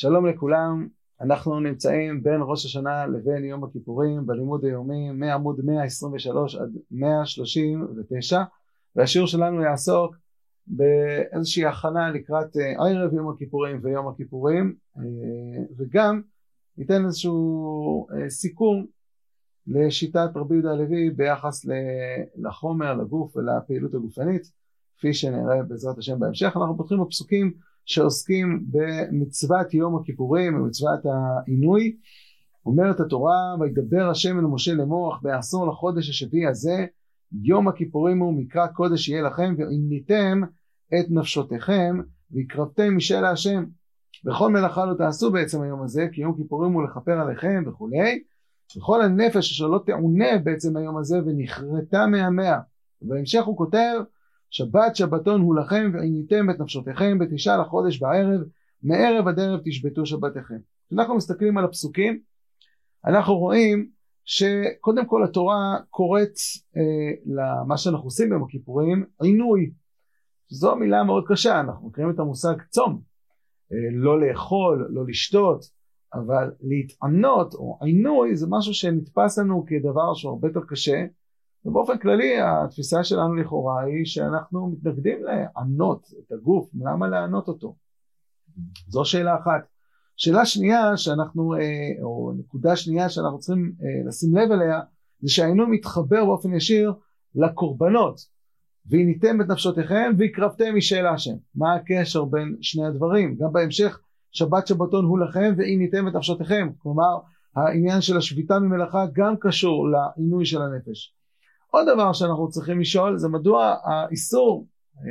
שלום לכולם, אנחנו נמצאים בין ראש השנה לבין יום הכיפורים בלימוד היומי מעמוד 123 עד 139 והשיעור שלנו יעסוק באיזושהי הכנה לקראת אה, ערב יום הכיפורים ויום הכיפורים אה, וגם ניתן איזשהו אה, סיכום לשיטת רבי יהודה הלוי ביחס לחומר, לגוף ולפעילות הגופנית כפי שנראה בעזרת השם בהמשך. אנחנו פותחים בפסוקים שעוסקים במצוות יום הכיפורים, במצוות העינוי. אומרת התורה, וידבר השם אל משה לאמור, בעשור לחודש השביעי הזה, יום הכיפורים הוא מקרא קודש יהיה לכם, ועיניתם את נפשותיכם, והקרבתם משל השם. בכל מלאכה לא תעשו בעצם היום הזה, כי יום כיפורים הוא לכפר עליכם וכולי. וכל הנפש אשר לא תעונה בעצם היום הזה, ונכרתה מהמאה. ובהמשך הוא כותב, שבת שבתון הוא לכם ועיניתם את נפשותיכם בתשעה לחודש בערב מערב עד ערב תשבתו שבתיכם. כשאנחנו מסתכלים על הפסוקים אנחנו רואים שקודם כל התורה קוראת אה, למה שאנחנו עושים ביום הכיפורים עינוי. זו מילה מאוד קשה אנחנו מכירים את המושג צום אה, לא לאכול לא לשתות אבל להתענות או עינוי זה משהו שנתפס לנו כדבר שהוא הרבה יותר קשה ובאופן כללי התפיסה שלנו לכאורה היא שאנחנו מתנגדים לענות את הגוף, למה לענות אותו? זו שאלה אחת. שאלה שנייה שאנחנו, אה, או נקודה שנייה שאנחנו צריכים אה, לשים לב אליה, זה שהעינוי מתחבר באופן ישיר לקורבנות. והניתם את נפשותיכם והקרבתם משל השם. מה הקשר בין שני הדברים? גם בהמשך שבת שבתון הוא לכם ועיניתם את נפשותיכם. כלומר העניין של השביתה ממלאכה גם קשור לעינוי של הנפש. עוד דבר שאנחנו צריכים לשאול זה מדוע האיסור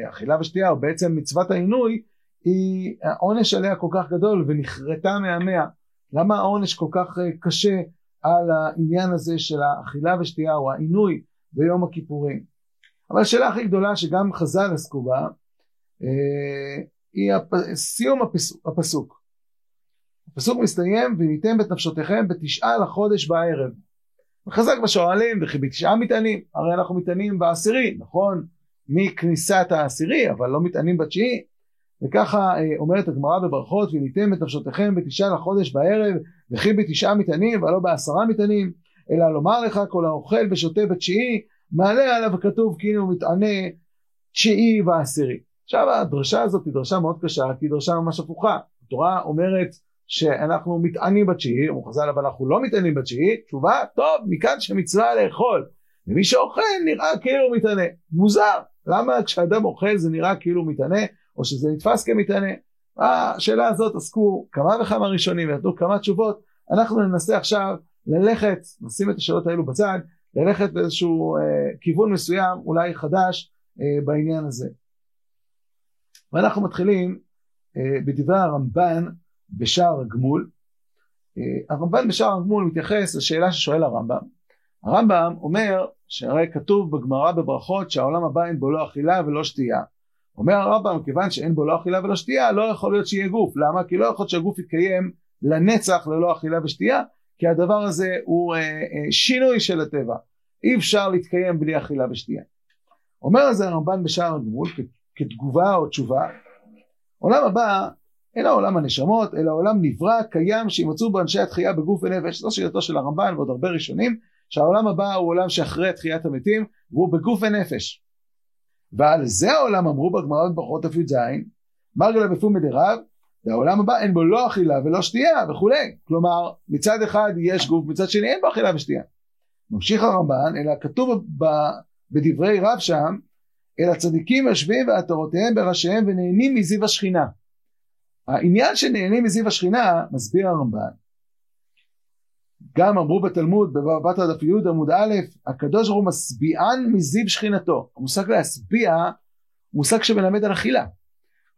אכילה ושתייה או בעצם מצוות העינוי היא העונש עליה כל כך גדול ונחרטה מהמאה למה העונש כל כך אה, קשה על העניין הזה של האכילה ושתייה או העינוי ביום הכיפורים? אבל השאלה הכי גדולה שגם חז"ל עסקו בה אה, היא סיום הפסוק, הפסוק. הפסוק מסתיים וניתן את נפשותיכם בתשעה לחודש בערב וחזק בשואלים וכי בתשעה מטענים. הרי אנחנו מטענים בעשירי נכון? מכניסת העשירי אבל לא מטענים בתשיעי. וככה אה, אומרת הגמרא בברכות וניתם את נפשותיכם בתשעה לחודש בערב וכי בתשעה מטענים ולא בעשרה מטענים אלא לומר לך כל האוכל ושותה בתשיעי מעלה עליו כתוב כאילו הוא מתענה תשיעי ועשירי. עכשיו הדרשה הזאת היא דרשה מאוד קשה כי היא דרשה ממש הפוכה. התורה אומרת שאנחנו מתענים בתשיעי, אמרו חז"ל אבל אנחנו לא מתענים בתשיעי, תשובה, טוב, מכאן שמצווה לאכול, ומי שאוכל נראה כאילו הוא מתענה, מוזר, למה כשאדם אוכל זה נראה כאילו הוא מתענה, או שזה נתפס כמתענה, השאלה הזאת עסקו כמה וכמה ראשונים ונתנו כמה תשובות, אנחנו ננסה עכשיו ללכת, נשים את השאלות האלו בצד, ללכת באיזשהו אה, כיוון מסוים, אולי חדש, אה, בעניין הזה. ואנחנו מתחילים אה, בדברי הרמב"ן בשער הגמול. אה, הרמב"ן בשער הגמול מתייחס לשאלה ששואל הרמב"ם. הרמב"ם אומר שהרי כתוב בגמרא בברכות שהעולם הבא אין בו לא אכילה ולא שתייה. אומר הרמב"ם כיוון שאין בו לא אכילה ולא שתייה לא יכול להיות שיהיה גוף. למה? כי לא יכול להיות שהגוף יתקיים לנצח ללא אכילה ושתייה כי הדבר הזה הוא אה, אה, שינוי של הטבע. אי אפשר להתקיים בלי אכילה ושתייה. אומר על זה הרמב"ן בשער הגמול כתגובה או תשובה עולם הבא אינו עולם הנשמות, אלא עולם נברא, קיים, שימצאו בו אנשי התחייה בגוף ונפש. זו שיטתו של הרמב"ן ועוד הרבה ראשונים, שהעולם הבא הוא עולם שאחרי תחיית המתים, והוא בגוף ונפש. ועל זה העולם אמרו בגמרא בברכות י"ז, מרגלה בפומי דרב, והעולם הבא אין בו לא אכילה ולא שתייה וכולי. כלומר, מצד אחד יש גוף, מצד שני אין בו אכילה ושתייה. ממשיך הרמב"ן, אלא כתוב ב, בדברי רב שם, אלא צדיקים יושבים ועטרותיהם בראשיהם ונהנים מזיו השכינה. העניין שנהנים מזיו השכינה, מסביר הרמב"ן, גם אמרו בתלמוד בבבא בתרא דף י' עמוד א', הקדוש ברוך הוא משביען מזיו שכינתו. המושג להשביע מושג שמלמד על אכילה.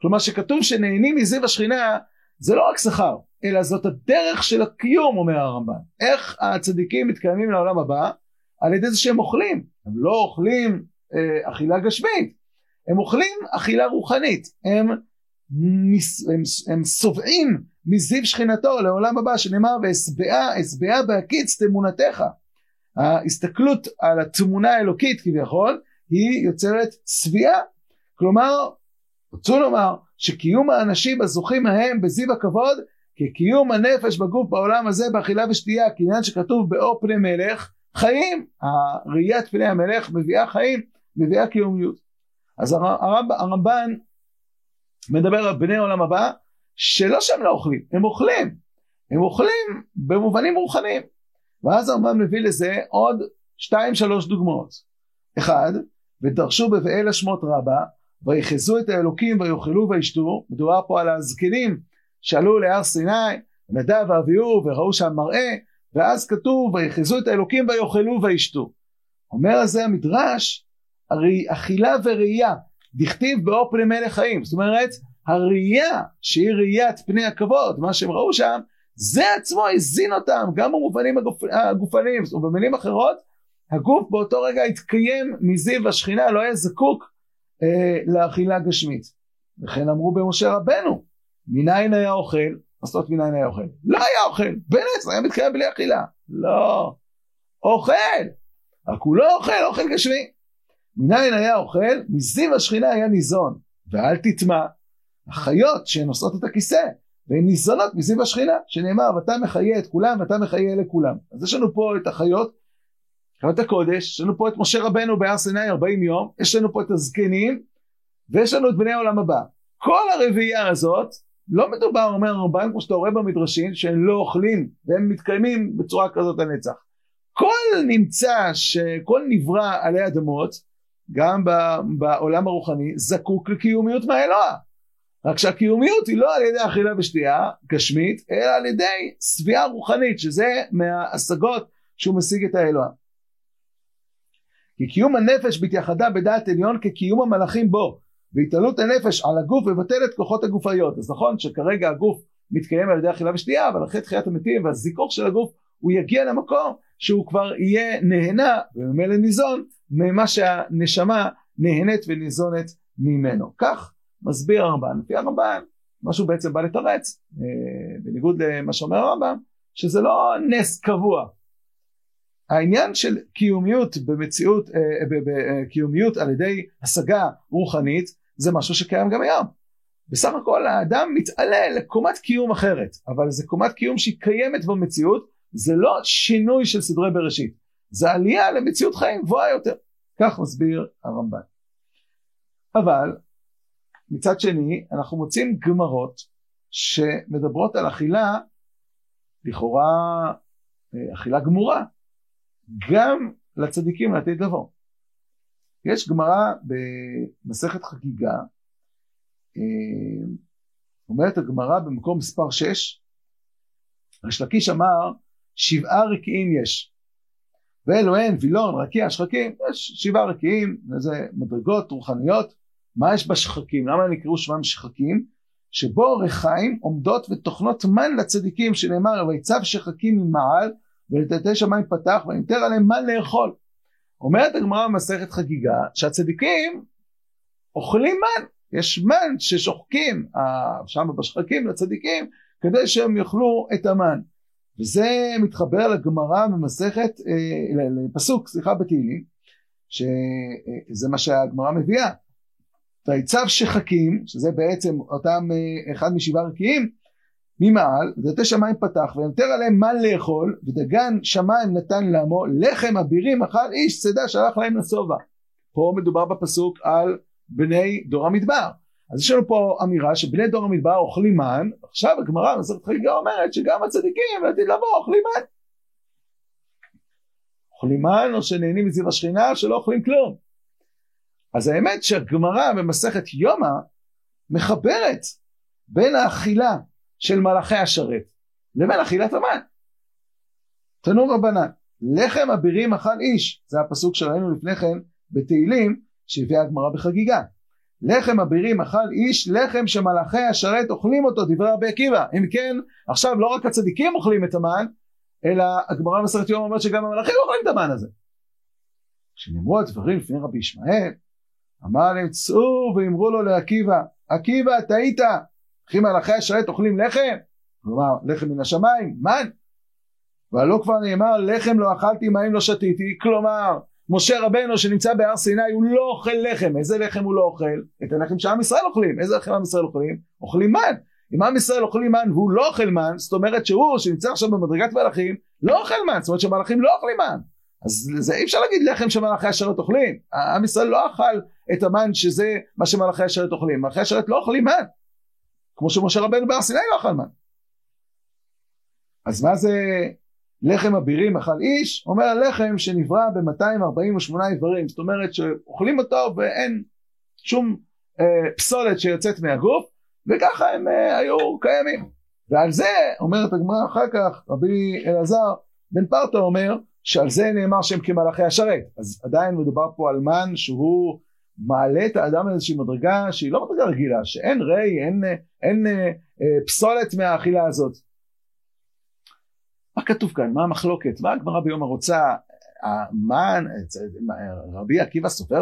כלומר שכתוב שנהנים מזיו השכינה זה לא רק שכר, אלא זאת הדרך של הקיום אומר הרמב"ן. איך הצדיקים מתקיימים לעולם הבא? על ידי זה שהם אוכלים. הם לא אוכלים אה, אכילה גשמית, הם אוכלים אכילה רוחנית. הם הם, סובעים מזיו שכינתו לעולם הבא שנאמר ואשבעה אשבעה בהקיץ תמונתך ההסתכלות על התמונה האלוקית כביכול היא יוצרת שביעה כלומר רצו לומר שקיום האנשים הזוכים מהם בזיו הכבוד כקיום הנפש בגוף בעולם הזה באכילה ושתייה, כעניין שכתוב באור פני מלך, חיים. הראיית פני המלך מביאה חיים, מביאה קיומיות. אז הרמב, הרמב"ן מדבר על בני עולם הבא, שלא שהם לא אוכלים, הם אוכלים. הם אוכלים במובנים רוחניים. ואז הרמב"ן מביא לזה עוד שתיים שלוש דוגמאות. אחד, ודרשו בבעל השמות רבה, ויחזו את האלוקים ויאכלו וישתו, מדובר פה על הזקנים שעלו להר סיני, נדב ואביהו וראו שם מראה, ואז כתוב ויחזו את האלוקים ויאכלו וישתו. אומר על זה המדרש, הרי אכילה וראייה, דכתיב באור פני מלך חיים, זאת אומרת הראייה שהיא ראיית פני הכבוד, מה שהם ראו שם, זה עצמו הזין אותם גם במובנים הגופ... הגופניים, זאת אומרת במילים אחרות, הגוף באותו רגע התקיים מזיו השכינה, לא היה זקוק אה, לאכילה גשמית. וכן אמרו במשה רבנו, מניין היה אוכל? אומרת מניין היה אוכל? לא היה אוכל, בנץ היה מתקיים בלי אכילה. לא, אוכל, רק הוא לא אוכל, אוכל גשמי. מניין היה אוכל? מזיו השכינה היה ניזון. ואל תטמע, החיות שנושאות את הכיסא, והן ניזונות מזיו השכינה, שנאמר, ואתה מחיה את כולם ואתה מחיה לכולם. אז יש לנו פה את החיות, חיות הקודש, יש לנו פה את משה רבנו בהר סיני 40 יום, יש לנו פה את הזקנים, ויש לנו את בני העולם הבא. כל הרביעייה הזאת, לא מדובר, אומר הרמב"ן, כמו שאתה רואה במדרשים, שהם לא אוכלים, והם מתקיימים בצורה כזאת לנצח. כל נמצא, שכל נברא עלי אדמות, גם בעולם הרוחני, זקוק לקיומיות מהאלוה. רק שהקיומיות היא לא על ידי אכילה ושתייה גשמית, אלא על ידי שביעה רוחנית, שזה מההשגות שהוא משיג את האלוה. כי קיום הנפש בהתייחדה בדעת עליון כקיום המלאכים בו, והתעלות הנפש על הגוף מבטל את כוחות הגופאיות. אז נכון שכרגע הגוף מתקיים על ידי אכילה ושתייה, אבל אחרי תחיית המתים והזיכוך של הגוף, הוא יגיע למקום שהוא כבר יהיה נהנה וממילא ניזון ממה שהנשמה נהנית וניזונת ממנו. כך מסביר הרמב"ן. לפי הרמב"ן, מה שהוא בעצם בא לתרץ, אה, בניגוד למה שאומר הרמב"ם, שזה לא נס קבוע. העניין של קיומיות במציאות, בקיומיות אה, על ידי השגה רוחנית, זה משהו שקיים גם היום. בסך הכל האדם מתעלה לקומת קיום אחרת, אבל זה קומת קיום שהיא קיימת במציאות, זה לא שינוי של סדרי בראשית, זה עלייה למציאות חיים גבוהה יותר. כך מסביר הרמב"ן. אבל מצד שני אנחנו מוצאים גמרות שמדברות על אכילה לכאורה אה, אכילה גמורה גם לצדיקים לעתיד לבוא. יש גמרא במסכת חגיגה אה, אומרת הגמרא במקום מספר 6 ריש לקיש אמר שבעה רקיעים יש ואלוהן, וילון, רקיע, שחקים, יש שבעה רקיעים, וזה מדרגות רוחניות מה יש בשחקים? למה נקראו שמם שחקים? שבו ריחיים עומדות וטוחנות מן לצדיקים שנאמר ויצב שחקים ממעל ולתתי שמיים פתח וימטר עליהם מן לאכול. אומרת הגמרא במסכת חגיגה שהצדיקים אוכלים מן, יש מן ששוחקים שם בשחקים לצדיקים כדי שהם יאכלו את המן. וזה מתחבר לגמרא במסכת, אה, לפסוק, סליחה, בתהילים, שזה מה שהגמרא מביאה. ויצב שחקים, שזה בעצם אותם אה, אחד משבעה רקיעים, ממעל, ודתי שמיים פתח, וימטר עליהם מה לאכול, ודגן שמיים נתן לעמו, לחם אבירים אכל איש צידה שלח להם לשובע. פה מדובר בפסוק על בני דור המדבר. אז יש לנו פה אמירה שבני דור המדבר אוכלים מן, עכשיו הגמרא במסכת חגיגה אומרת שגם הצדיקים לעתיד לבוא אוכלים מן. אוכלים מן או שנהנים מזיו השכינה שלא אוכלים כלום. אז האמת שהגמרא במסכת יומא מחברת בין האכילה של מלאכי השרת לבין אכילת המן. תנו רבנן, לחם אבירים אכל איש, זה הפסוק שראינו לפני כן בתהילים שהביאה הגמרא בחגיגה. לחם אבירים אכל איש, לחם שמלאכי השרת אוכלים אותו, דברי רבי עקיבא. אם כן, עכשיו לא רק הצדיקים אוכלים את המן, אלא הגמרא במסכת יום אומרת שגם המלאכים אוכלים את המן הזה. כשנאמרו הדברים לפני רבי ישמעאל, אמר להם צאו ואמרו לו לעקיבא עקיבא טעית אחי מלאכי השרת אוכלים לחם כלומר לחם מן השמיים מן והלא כבר נאמר לחם לא אכלתי מים לא שתיתי כלומר משה רבנו שנמצא בהר סיני הוא לא אוכל לחם איזה לחם הוא לא אוכל? את הלחם שעם ישראל אוכלים איזה לחם עם ישראל אוכלים? אוכלים מן אם עם ישראל אוכלים מן והוא לא אוכל מן, זאת אומרת שהוא שנמצא עכשיו במדרגת מלאכים, לא אוכל מן, זאת אומרת שמלאכים לא אוכלים מן. אז זה אי אפשר להגיד לחם שמלאכי השרת אוכלים. עם ישראל לא אכל את המן שזה מה שמלאכי השרת אוכלים. מלאכי השרת לא אוכלים מן. כמו שמשה רבנו בהר סיני לא אכל מן. אז מה זה לחם אבירים אכל איש? אומר הלחם שנברא ב-248 איברים. זאת אומרת שאוכלים אותו ואין שום אה, פסולת שיוצאת מהגוף, וככה הם אה, היו קיימים. ועל זה אומרת הגמרא אחר כך, רבי אלעזר בן פרטה אומר, שעל זה נאמר שהם כמלאכי השרת. אז עדיין מדובר פה על מן שהוא מעלה את האדם לאיזושהי מדרגה שהיא לא מדרגה רגילה, שאין ריי, אין, אין, אין אה, אה, פסולת מהאכילה הזאת. מה כתוב כאן? מה המחלוקת? מה הגמרא ביום הרוצה? המן, רבי עקיבא סובר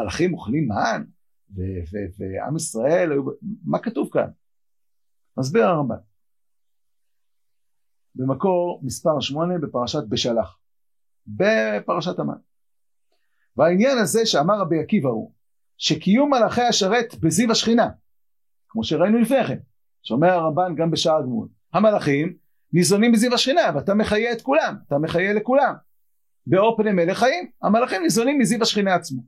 שהמלאכים אוכלים מן? ועם ישראל, מה כתוב כאן? מסביר הרמב"ן. במקור מספר 8 בפרשת בשלח, בפרשת המן. והעניין הזה שאמר רבי עקיבא הוא שקיום מלאכי השרת בזיו השכינה, כמו שראינו לפני כן, שאומר הרמב"ן גם בשער הגמול, המלאכים ניזונים בזיו השכינה ואתה מחיה את כולם, אתה מחיה לכולם. באור פני מלך חיים, המלאכים ניזונים מזיו השכינה עצמו.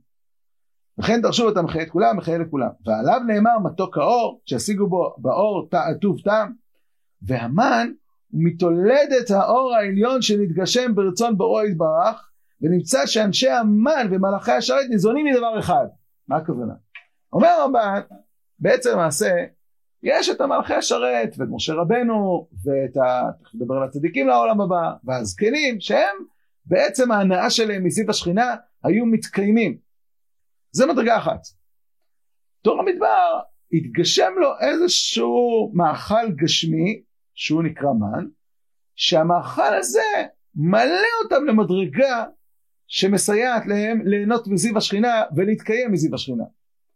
לכן דרשו אותם מחיה את כולם, מחיה לכולם. ועליו נאמר מתוק האור, שישיגו בו באור טוב טעם, והמן הוא מתולדת האור העליון שנתגשם ברצון בוראו יתברך, ונמצא שאנשי המן ומלאכי השרת ניזונים מדבר אחד. מה הכוונה? אומר הרמב"ן, בעצם למעשה, יש את המלאכי השרת, ואת משה רבנו, ואת ה... תכף נדבר על הצדיקים לעולם הבא, והזקנים, שהם בעצם ההנאה שלהם מזיו השכינה, היו מתקיימים. זה מדרגה אחת. תור המדבר, התגשם לו איזשהו מאכל גשמי, שהוא נקרא מן, שהמאכל הזה מלא אותם למדרגה שמסייעת להם ליהנות מזיו השכינה ולהתקיים מזיו השכינה.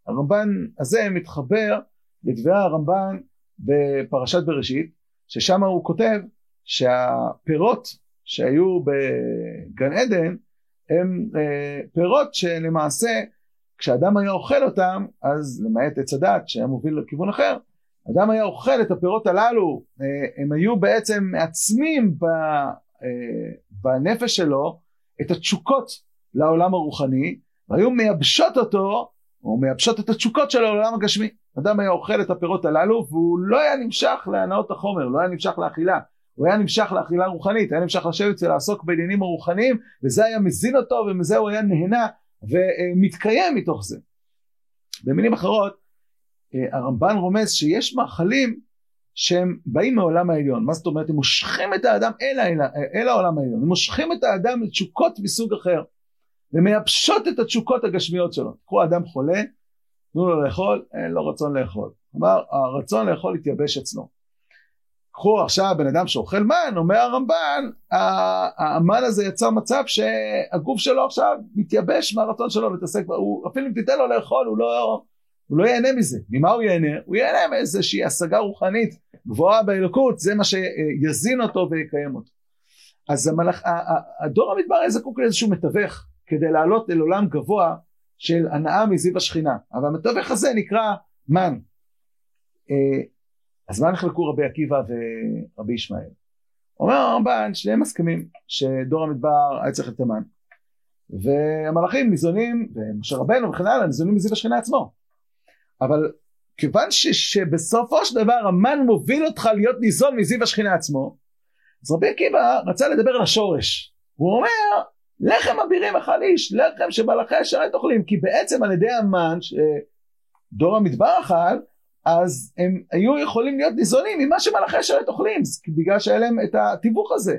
הרמב"ן הזה מתחבר לדברי הרמב"ן בפרשת בראשית, ששם הוא כותב שהפירות שהיו בגן עדן הם אה, פירות שלמעשה כשאדם היה אוכל אותם, אז למעט עץ הדת שהיה מוביל לכיוון אחר, אדם היה אוכל את הפירות הללו, אה, הם היו בעצם מעצמים אה, בנפש שלו את התשוקות לעולם הרוחני, והיו מייבשות אותו, או מייבשות את התשוקות שלו לעולם הגשמי. אדם היה אוכל את הפירות הללו, והוא לא היה נמשך להנאות החומר, לא היה נמשך לאכילה. הוא היה נמשך לאכילה רוחנית, היה נמשך לשבת ולעסוק בעניינים הרוחניים, וזה היה מזין אותו, ומזה הוא היה נהנה ומתקיים מתוך זה. במילים אחרות, אה, הרמב"ן רומז שיש מאכלים שהם באים מהעולם העליון. מה זאת אומרת? הם מושכים את האדם אל, אל, אל העולם העליון. הם מושכים את האדם לתשוקות מסוג אחר. ומייבשות את התשוקות הגשמיות שלו. קחו אדם חולה, תנו לו לאכול, אין לו רצון לאכול. כלומר, הרצון לאכול התייבש אצלו. קחו עכשיו בן אדם שאוכל מן, אומר הרמב"ן, המן הזה יצר מצב שהגוף שלו עכשיו מתייבש מהרצון שלו להתעסק, אפילו אם תיתן לו לאכול הוא לא, הוא לא ייהנה מזה. ממה הוא ייהנה? הוא ייהנה מאיזושהי השגה רוחנית גבוהה באלוקות, זה מה שיזין אותו ויקיים אותו. אז המלאך, הדור המדבר היה זקוק לאיזשהו מתווך כדי לעלות אל עולם גבוה של הנאה מזיו השכינה, אבל המתווך הזה נקרא מן. אה, אז מה נחלקו רבי עקיבא ורבי ישמעאל? אומר הרמב"ן שניהם מסכימים שדור המדבר היה צריך את המן והמלאכים ניזונים ומשה רבנו וכן הלאה ניזונים מזיו השכינה עצמו אבל כיוון ש, שבסופו של דבר המן מוביל אותך להיות ניזון מזיו השכינה עצמו אז רבי עקיבא רצה לדבר על השורש הוא אומר לחם אבירים אכל איש לחם שמלאכי השרת אוכלים כי בעצם על ידי המן שדור המדבר אכל אז הם היו יכולים להיות ניזונים ממה שמלאכי השרת אוכלים בגלל שהיה להם את התיווך הזה.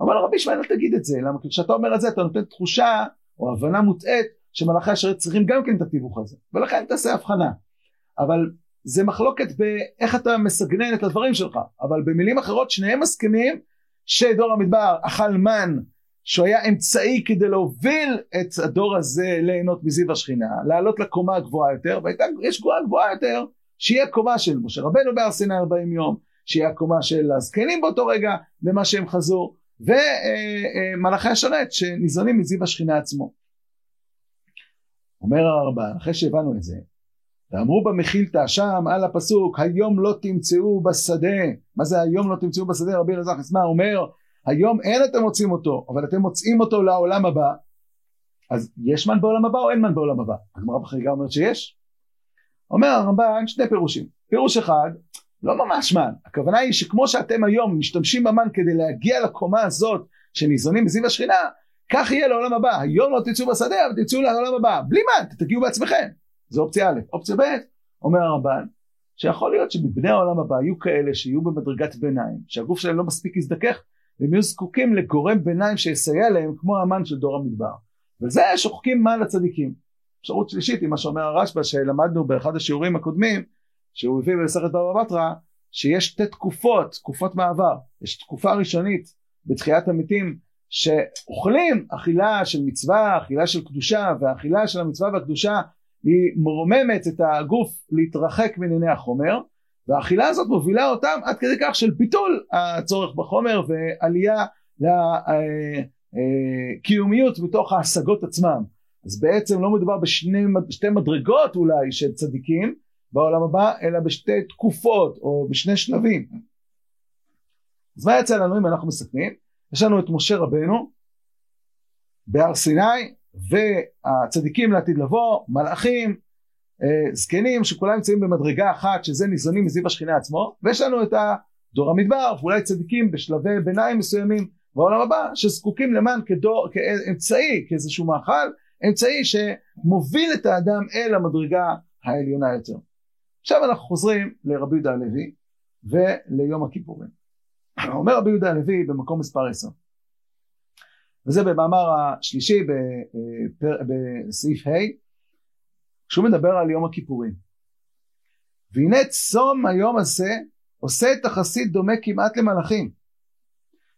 אבל רבי ישמעאל אל תגיד את זה למה? כשאתה אומר את זה אתה נותן תחושה או הבנה מוטעית שמלאכי השרת צריכים גם כן את התיווך הזה ולכן תעשה הבחנה. אבל זה מחלוקת באיך אתה מסגנן את הדברים שלך אבל במילים אחרות שניהם מסכימים שדור המדבר אכל מן שהוא היה אמצעי כדי להוביל את הדור הזה ליהנות מזיו השכינה לעלות לקומה הגבוהה יותר ויש גבוהה גבוהה יותר שיהיה קומה של משה רבנו בהר סיני 40 יום, שיהיה קומה של הזקנים באותו רגע במה שהם חזו, ומלאכי השרת שניזונים מזיו השכינה עצמו. אומר הרמב"ן, אחרי שהבנו את זה, ואמרו במחילתא שם על הפסוק היום לא תמצאו בשדה מה זה היום לא תמצאו בשדה רבי אלעזר חסמה אומר היום אין אתם מוצאים אותו אבל אתם מוצאים אותו לעולם הבא. אז יש מן בעולם הבא או אין מן בעולם הבא? הגמרא בחריגה אומרת שיש. אומר הרמב"ן שני פירושים. פירוש אחד לא ממש מן. הכוונה היא שכמו שאתם היום משתמשים במן כדי להגיע לקומה הזאת שניזונים בזיו השכינה כך יהיה לעולם הבא. היום לא תצאו בשדה אבל תצאו לעולם הבא. בלי מן תגיעו בעצמכם. זו אופציה א'. אופציה ב', אומר הרמב"ן, שיכול להיות שמבני העולם הבא יהיו כאלה שיהיו במדרגת ביניים, שהגוף שלהם לא מספיק יזדכך, והם יהיו זקוקים לגורם ביניים שיסייע להם כמו המן של דור המדבר. וזה שוחקים מן לצדיקים. אפשרות שלישית היא מה שאומר הרשב"א שלמדנו באחד השיעורים הקודמים, שהוא הביא במסכת בבא בתרא, שיש שתי תקופות, תקופות מעבר. יש תקופה ראשונית בתחיית המתים שאוכלים אכילה של מצווה, אכילה של קדושה, והאכילה של המצווה והקדושה היא מרוממת את הגוף להתרחק מענייני החומר והאכילה הזאת מובילה אותם עד כדי כך של ביטול הצורך בחומר ועלייה לקיומיות בתוך ההשגות עצמם אז בעצם לא מדובר בשתי מדרגות אולי של צדיקים בעולם הבא אלא בשתי תקופות או בשני שלבים אז מה יצא לנו אם אנחנו מסכמים? יש לנו את משה רבנו בהר סיני והצדיקים לעתיד לבוא, מלאכים, אה, זקנים שכולם נמצאים במדרגה אחת שזה ניזונים מזיו השכינה עצמו ויש לנו את דור המדבר ואולי צדיקים בשלבי ביניים מסוימים בעולם הבא שזקוקים למען כדור, כאמצעי כאיזשהו מאכל אמצעי שמוביל את האדם אל המדרגה העליונה יותר. עכשיו אנחנו חוזרים לרבי יהודה הלוי וליום הכיפורים. אומר רבי יהודה הלוי במקום מספר 10 וזה במאמר השלישי בפר, בסעיף ה' כשהוא מדבר על יום הכיפורים. והנה צום היום הזה עושה את החסיד דומה כמעט למלאכים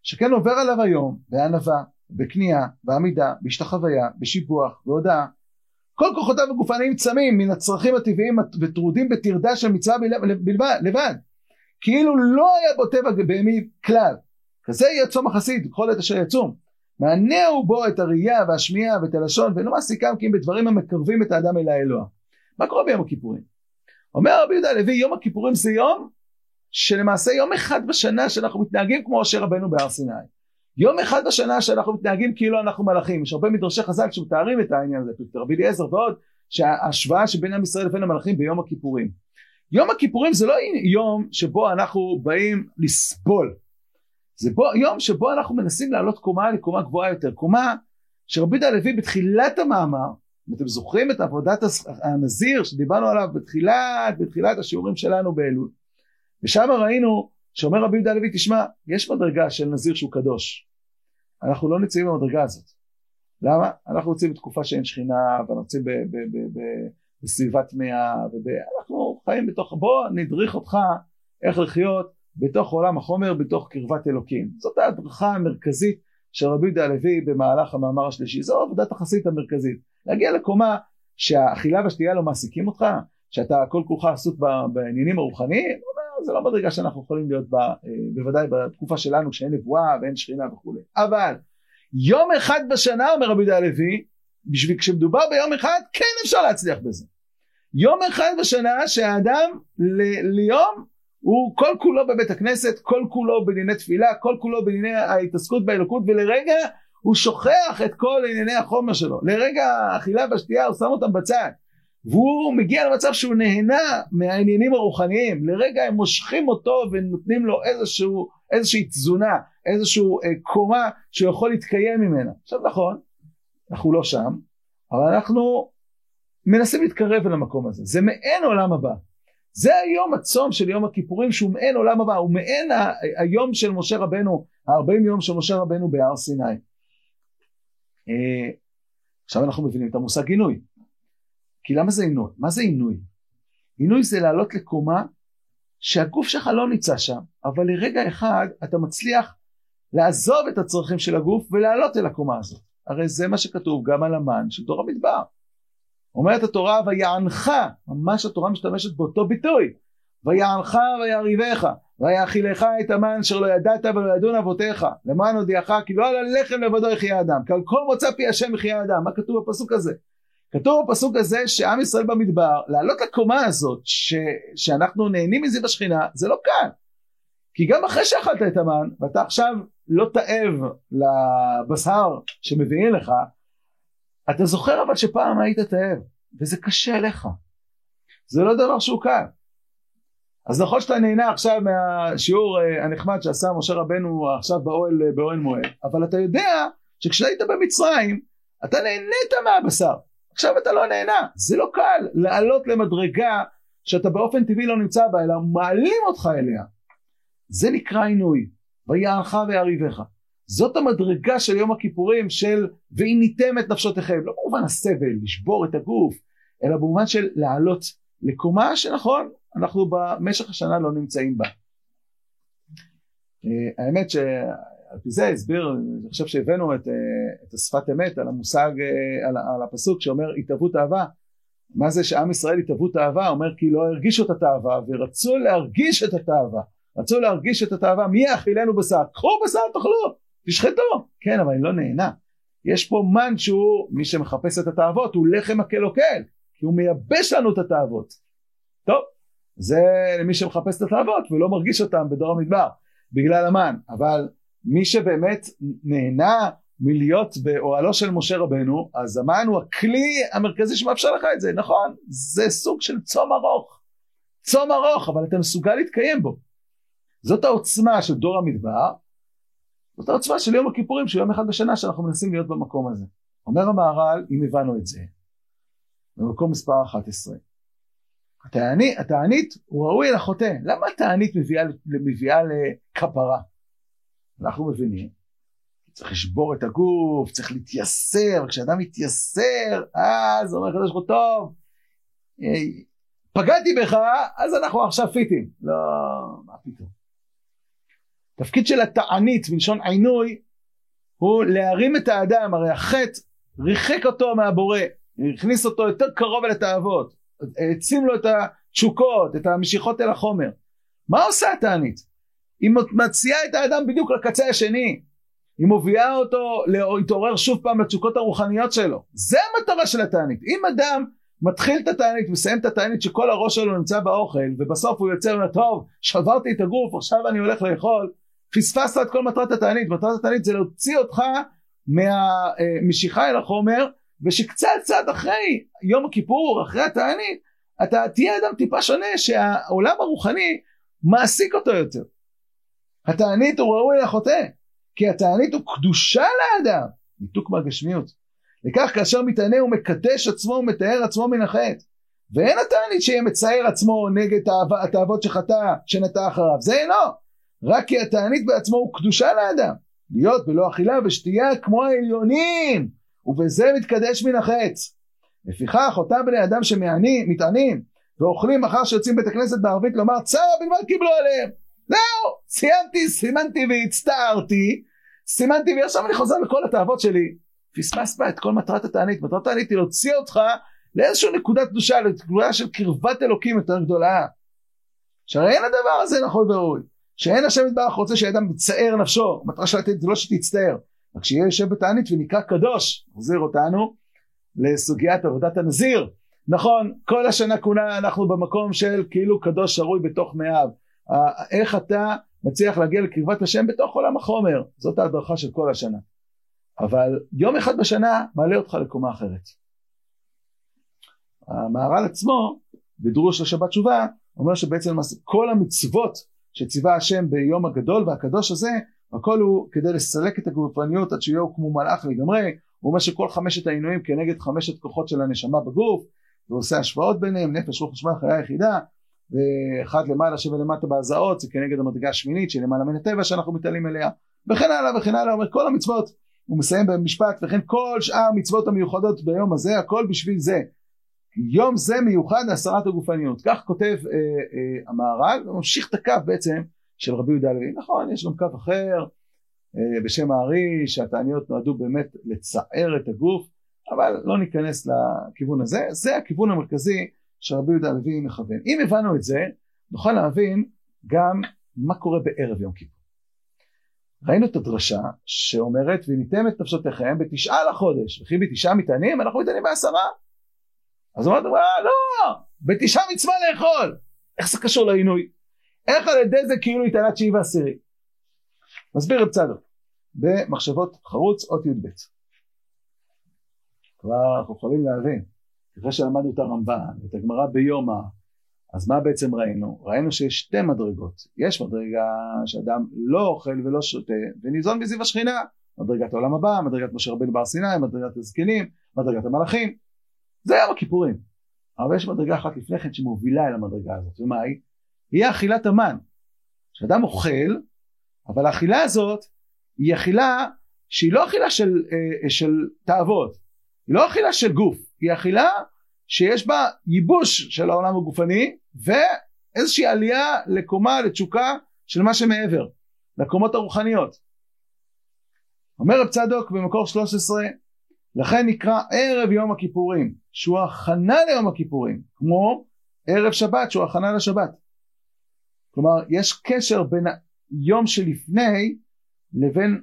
שכן עובר עליו היום בענווה, בכניעה, בעמידה, בהשתחוויה, בשיפוח, בהודעה. כל כוחותיו הגופניים צמים מן הצרכים הטבעיים וטרודים בטרדה של מצווה בלבד, לבד. כאילו לא היה בו טבע בהמי כלל. כזה יהיה צום החסיד כל עת אשר יצום מענהו בו את הראייה והשמיעה ואת הלשון ואינו מעסיקם כי אם בדברים המקרבים את האדם אל האלוה. מה קורה ביום הכיפורים? אומר רבי יהודה הלוי יום הכיפורים זה יום שלמעשה יום אחד בשנה שאנחנו מתנהגים כמו אשר רבנו בהר סיני. יום אחד בשנה שאנחנו מתנהגים כאילו אנחנו מלאכים. יש הרבה מדרשי חז"ל שמתארים את העניין הזה, רבי אליעזר ועוד, שההשוואה שבין עם ישראל לבין המלאכים ביום הכיפורים. יום הכיפורים זה לא יום שבו אנחנו באים לסבול זה בו, יום שבו אנחנו מנסים לעלות קומה לקומה גבוהה יותר, קומה שרבי יהודה הלוי בתחילת המאמר, אם אתם זוכרים את עבודת הנזיר שדיברנו עליו בתחילת, בתחילת השיעורים שלנו באלול, ושם ראינו שאומר רבי יהודה הלוי תשמע יש מדרגה של נזיר שהוא קדוש, אנחנו לא נמצאים במדרגה הזאת, למה? אנחנו רוצים בתקופה שאין שכינה ואנחנו רוצים בסביבה טמאה ואנחנו חיים בתוך בוא נדריך אותך איך לחיות בתוך עולם החומר בתוך קרבת אלוקים. זאת ההדרכה המרכזית של רבי יהודה הלוי במהלך המאמר השלישי. זו עבודת החסית המרכזית. להגיע לקומה שהאכילה והשתייה לא מעסיקים אותך שאתה כל כולך עסוק בעניינים הרוחניים זה לא מדרגה שאנחנו יכולים להיות בה אה, בוודאי בתקופה שלנו כשאין נבואה ואין שכינה וכולי. אבל יום אחד בשנה אומר רבי יהודה הלוי בשביל כשמדובר ביום אחד כן אפשר להצליח בזה. יום אחד בשנה שהאדם ל- ליום הוא כל כולו בבית הכנסת, כל כולו בענייני תפילה, כל כולו בענייני ההתעסקות באלוקות ולרגע הוא שוכח את כל ענייני החומר שלו. לרגע האכילה והשתייה הוא שם אותם בצד. והוא מגיע למצב שהוא נהנה מהעניינים הרוחניים. לרגע הם מושכים אותו ונותנים לו איזשהו, איזושהי תזונה, איזושהי אה, קומה שהוא יכול להתקיים ממנה. עכשיו נכון, אנחנו לא שם, אבל אנחנו מנסים להתקרב אל המקום הזה. זה מעין עולם הבא. זה היום הצום של יום הכיפורים שהוא מעין עולם הבא, הוא מעין היום של משה רבנו, ה-40 יום של משה רבנו בהר סיני. אה, עכשיו אנחנו מבינים את המושג עינוי. כי למה זה עינוי? מה זה עינוי? עינוי זה לעלות לקומה שהגוף שלך לא נמצא שם, אבל לרגע אחד אתה מצליח לעזוב את הצרכים של הגוף ולעלות אל הקומה הזאת. הרי זה מה שכתוב גם על המן של דור המדבר. אומרת התורה ויענך, ממש התורה משתמשת באותו ביטוי, ויענך ויריבך, ויאכילך את המן אשר לא ידעת ולא ידון אבותיך, למען הודיעך כי לא על הלחם לבדו יחיה אדם, כי על כל מוצא פי השם יחיה אדם, מה כתוב בפסוק הזה? כתוב בפסוק הזה שעם ישראל במדבר, לעלות לקומה הזאת ש, שאנחנו נהנים מזה בשכינה, זה לא קל. כי גם אחרי שאכלת את המן, ואתה עכשיו לא תאב לבשר שמביאים לך, אתה זוכר אבל שפעם היית תאב, וזה קשה לך. זה לא דבר שהוא קל. אז נכון שאתה נהנה עכשיו מהשיעור אה, הנחמד שעשה משה רבנו עכשיו באוהל, אה, באוהל מועד, אבל אתה יודע שכשהיית במצרים, אתה נהנית מהבשר. עכשיו אתה לא נהנה. זה לא קל לעלות למדרגה שאתה באופן טבעי לא נמצא בה, אלא מעלים אותך אליה. זה נקרא עינוי. ויענך ויריבך. זאת המדרגה של יום הכיפורים של ועיניתם את נפשותיכם. לא במובן הסבל, לשבור את הגוף, אלא במובן של לעלות לקומה שנכון, אנחנו במשך השנה לא נמצאים בה. אה, האמת שעל פי זה הסביר, אני חושב שהבאנו את, אה, את השפת אמת על המושג, אה, על, על הפסוק שאומר התאבות אהבה. מה זה שעם ישראל התאבות אהבה? אומר כי לא הרגישו את התאווה ורצו להרגיש את התאווה. רצו להרגיש את התאווה, מי יאכילנו בשר? קחו בשר תאכלו, תשחטו. כן, אבל אני לא נהנה. יש פה מן שהוא, מי שמחפש את התאוות, הוא לחם הקלוקל, כי הוא מייבש לנו את התאוות. טוב, זה למי שמחפש את התאוות ולא מרגיש אותם בדור המדבר, בגלל המן. אבל מי שבאמת נהנה מלהיות באוהלו של משה רבנו, אז המן הוא הכלי המרכזי שמאפשר לך את זה, נכון? זה סוג של צום ארוך. צום ארוך, אבל אתה מסוגל להתקיים בו. זאת העוצמה של דור המדבר, זאת העוצמה של יום הכיפורים, של יום אחד בשנה שאנחנו מנסים להיות במקום הזה. אומר המהר"ל, אם הבנו את זה, במקום מספר 11, התענית, התענית הוא ראוי אל החוטא. למה התענית מביאה, מביאה לכפרה? אנחנו מבינים, צריך לשבור את הגוף, צריך להתייסר, כשאדם מתייסר, אז אומר הקדוש ברוך הוא, טוב, אה, פגעתי בך, אז אנחנו עכשיו פיטים. לא, מה פתאום. תפקיד של התענית מלשון עינוי הוא להרים את האדם הרי החטא ריחק אותו מהבורא הכניס אותו יותר קרוב אל התאוות העצים לו את התשוקות את המשיכות אל החומר. מה עושה התענית? היא מציעה את האדם בדיוק לקצה השני. היא מובילה אותו להתעורר שוב פעם לתשוקות הרוחניות שלו. זה המטרה של התענית. אם אדם מתחיל את התענית מסיים את התענית שכל הראש שלו נמצא באוכל ובסוף הוא יוצא ואומר טוב שברתי את הגוף עכשיו אני הולך לאכול פספסת את כל מטרת התענית, מטרת התענית זה להוציא אותך מהמשיכה אל החומר ושקצת צעד אחרי יום הכיפור, אחרי התענית, אתה תהיה אדם טיפה שונה שהעולם הרוחני מעסיק אותו יותר. התענית הוא ראוי לחוטא, כי התענית הוא קדושה לאדם, ניתוק מהגשמיות. וכך כאשר מתענה הוא מקדש עצמו ומתאר עצמו מן החטא. ואין התענית שיהיה מצייר עצמו נגד התאוות שחטא שנטע אחריו, זה אינו. רק כי התענית בעצמו הוא קדושה לאדם, להיות בלא אכילה ושתייה כמו העליונים, ובזה מתקדש מן החץ. לפיכך אותם בני אדם שמתענים ואוכלים אחר שיוצאים בית הכנסת בערבית לומר צער בלבד קיבלו עליהם. זהו, סיימתי, סימנתי והצטערתי, סימנתי ועכשיו אני חוזר לכל התאוות שלי. פספסת את כל מטרת התענית, מטרת התענית היא להוציא אותך לאיזושהי נקודת קדושה, לנקודה של קרבת אלוקים יותר גדולה. שהרי אין הדבר הזה נכון וראוי. שאין השם יתברך רוצה שאדם יצער נפשו, המטרה של לתת זה לא שתצטער, רק שיהיה יושב בתענית ונקרא קדוש, מחזיר אותנו לסוגיית עבודת הנזיר. נכון, כל השנה כולה אנחנו במקום של כאילו קדוש שרוי בתוך מאיו. איך אתה מצליח להגיע לקרבת השם בתוך עולם החומר, זאת ההדרכה של כל השנה. אבל יום אחד בשנה מעלה אותך לקומה אחרת. המהר"ל עצמו, בדרוש לשבת תשובה, אומר שבעצם כל המצוות שציווה השם ביום הגדול והקדוש הזה הכל הוא כדי לסלק את הגופניות עד שיהיו כמו מלאך לגמרי. הוא אומר שכל חמשת העינויים כנגד חמשת כוחות של הנשמה בגוף ועושה השוואות ביניהם נפש רוח נשמה חיה יחידה ואחד למעלה שווה למטה בהזעות זה כנגד המדרגה השמינית שלמעלה מן הטבע שאנחנו מתעלים אליה וכן הלאה וכן הלאה אומר כל המצוות. הוא מסיים במשפט וכן כל שאר המצוות המיוחדות ביום הזה הכל בשביל זה יום זה מיוחד להסרת הגופניות. כך כותב אה, אה, המהר"ל וממשיך את הקו בעצם של רבי יהודה הלוי. נכון יש גם קו אחר אה, בשם הארי שהתעניות נועדו באמת לצער את הגוף אבל לא ניכנס לכיוון הזה. זה הכיוון המרכזי שרבי יהודה הלוי מכוון. אם הבנו את זה נוכל להבין גם מה קורה בערב יום כיפור. ראינו את הדרשה שאומרת וניתם את נפשותיכם בתשעה לחודש וכי בתשעה מתענים אנחנו מתענים בעשרה אז אמרתם, אה, לא, בתשעה מצווה לאכול. איך זה קשור לעינוי? איך על ידי זה כאילו התעלה תשיעי ועשירי? מסביר את צדוק במחשבות חרוץ אות י"ב. כבר אנחנו יכולים להבין, אחרי שלמדנו את הרמב"ן, את הגמרא ביומא, אז מה בעצם ראינו? ראינו שיש שתי מדרגות. יש מדרגה שאדם לא אוכל ולא שותה וניזון מזיו השכינה. מדרגת העולם הבא, מדרגת משה רבנו בר סיני, מדרגת הזקנים, מדרגת המלאכים. זה יום הכיפורים. אבל יש מדרגה אחת לפני כן שמובילה אל המדרגה הזאת, ומה היא? היא אכילת המן. כשאדם אוכל, אבל האכילה הזאת היא אכילה שהיא לא אכילה של, אה, של תאוות, היא לא אכילה של גוף, היא אכילה שיש בה ייבוש של העולם הגופני ואיזושהי עלייה לקומה, לתשוקה של מה שמעבר, לקומות הרוחניות. אומר רב צדוק במקור 13 לכן נקרא ערב יום הכיפורים שהוא הכנה ליום הכיפורים כמו ערב שבת שהוא הכנה לשבת. כלומר יש קשר בין היום שלפני לבין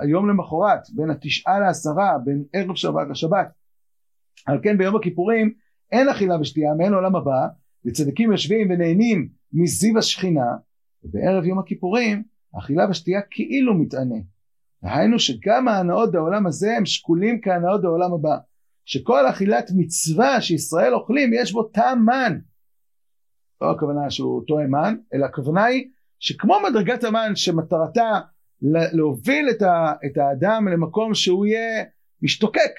היום למחרת בין התשעה לעשרה בין ערב שבת לשבת. על כן ביום הכיפורים אין אכילה ושתייה מעין עולם הבא וצדיקים יושבים ונהנים מזיו השכינה ובערב יום הכיפורים אכילה ושתייה כאילו מתענה דהיינו שגם ההנאות בעולם הזה הם שקולים כהנאות בעולם הבא. שכל אכילת מצווה שישראל אוכלים יש בו טעם מן. לא הכוונה שהוא טועם מן אלא הכוונה היא שכמו מדרגת המן שמטרתה להוביל את, ה, את האדם למקום שהוא יהיה משתוקק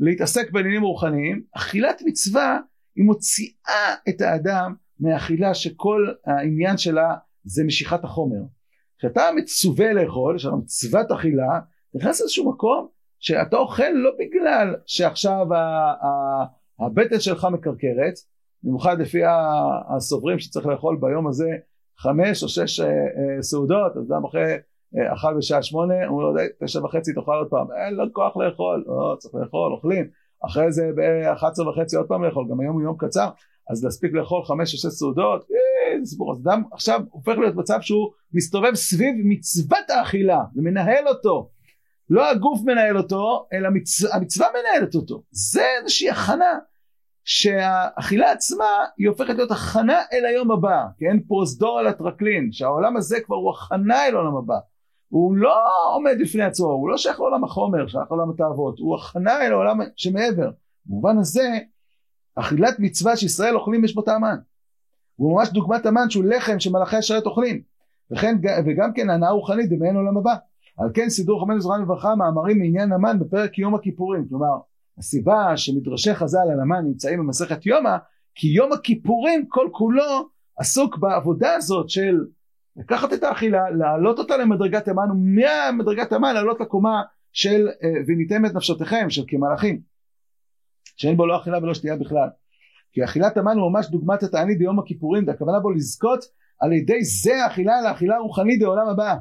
להתעסק בעניינים רוחניים אכילת מצווה היא מוציאה את האדם מאכילה שכל העניין שלה זה משיכת החומר כשאתה מצווה לאכול, יש לנו מצוות אכילה, נכנס לאיזשהו מקום שאתה אוכל לא בגלל שעכשיו הבטן שלך מקרקרת, במיוחד לפי הסוברים שצריך לאכול ביום הזה חמש או שש אה, אה, סעודות, אז אדם אחרי אה, אכל בשעה שמונה, אומר לו תשע וחצי תאכל עוד פעם, אין לו כוח לאכול, לא צריך לאכול, אוכלים, אחרי זה ב-11 וחצי עוד פעם לאכול, גם היום הוא יום קצר, אז להספיק לאכול חמש או שש סעודות, סיפור, אז אדם עכשיו הופך להיות מצב שהוא מסתובב סביב מצוות האכילה, זה מנהל אותו, לא הגוף מנהל אותו, אלא מצ... המצווה מנהלת אותו, זה איזושהי הכנה שהאכילה עצמה היא הופכת להיות הכנה אל היום הבא, כן, פרוזדור על הטרקלין, שהעולם הזה כבר הוא הכנה אל העולם הבא, הוא לא עומד בפני עצמו, הוא לא שייך לעולם החומר, שייך לעולם התאוות, הוא הכנה אל העולם שמעבר, במובן הזה אכילת מצווה שישראל אוכלים יש בו טעמן. הוא ממש דוגמת המן שהוא לחם שמלאכי השרת אוכלים. וכן, וגם כן הנאה רוחנית דמיין עולם הבא. על כן סידור חמנו זרענו לברכה מאמרים מעניין המן בפרק יום הכיפורים. כלומר, הסיבה שמדרשי חז"ל על המן נמצאים במסכת יומא, כי יום הכיפורים כל כולו עסוק בעבודה הזאת של לקחת את האכילה, להעלות אותה למדרגת המן, ומהמדרגת המן לעלות לקומה של אה, וניתם את נפשותיכם, של כמלאכים. שאין בו לא אכילה ולא שתייה בכלל. כי אכילת המן הוא ממש דוגמת התענית ביום הכיפורים, והכוונה בו לזכות על ידי זה האכילה לאכילה רוחנית לעולם הבא.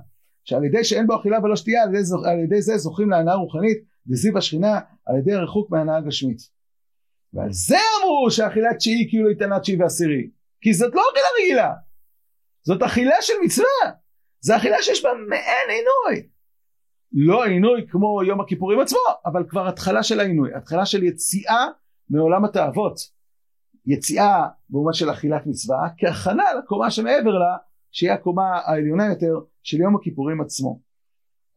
שעל ידי שאין בו אכילה ולא שתייה, על ידי, על ידי זה זוכים להנאה רוחנית, דזיב השכינה, על ידי ריחוק מהנאה גשמית. ועל זה אמרו שאכילת תשיעי כאילו איתנה תשיעי ועשירי. כי זאת לא אכילה רגילה, זאת אכילה של מצווה. זה אכילה שיש בה מעין עינוי. לא עינוי כמו יום הכיפורים עצמו, אבל כבר התחלה של העינוי, התחלה של יציאה מעולם התאוות. יציאה במובן של אכילת מצווה, כהכנה לקומה שמעבר לה, שהיא הקומה העליונה יותר של יום הכיפורים עצמו.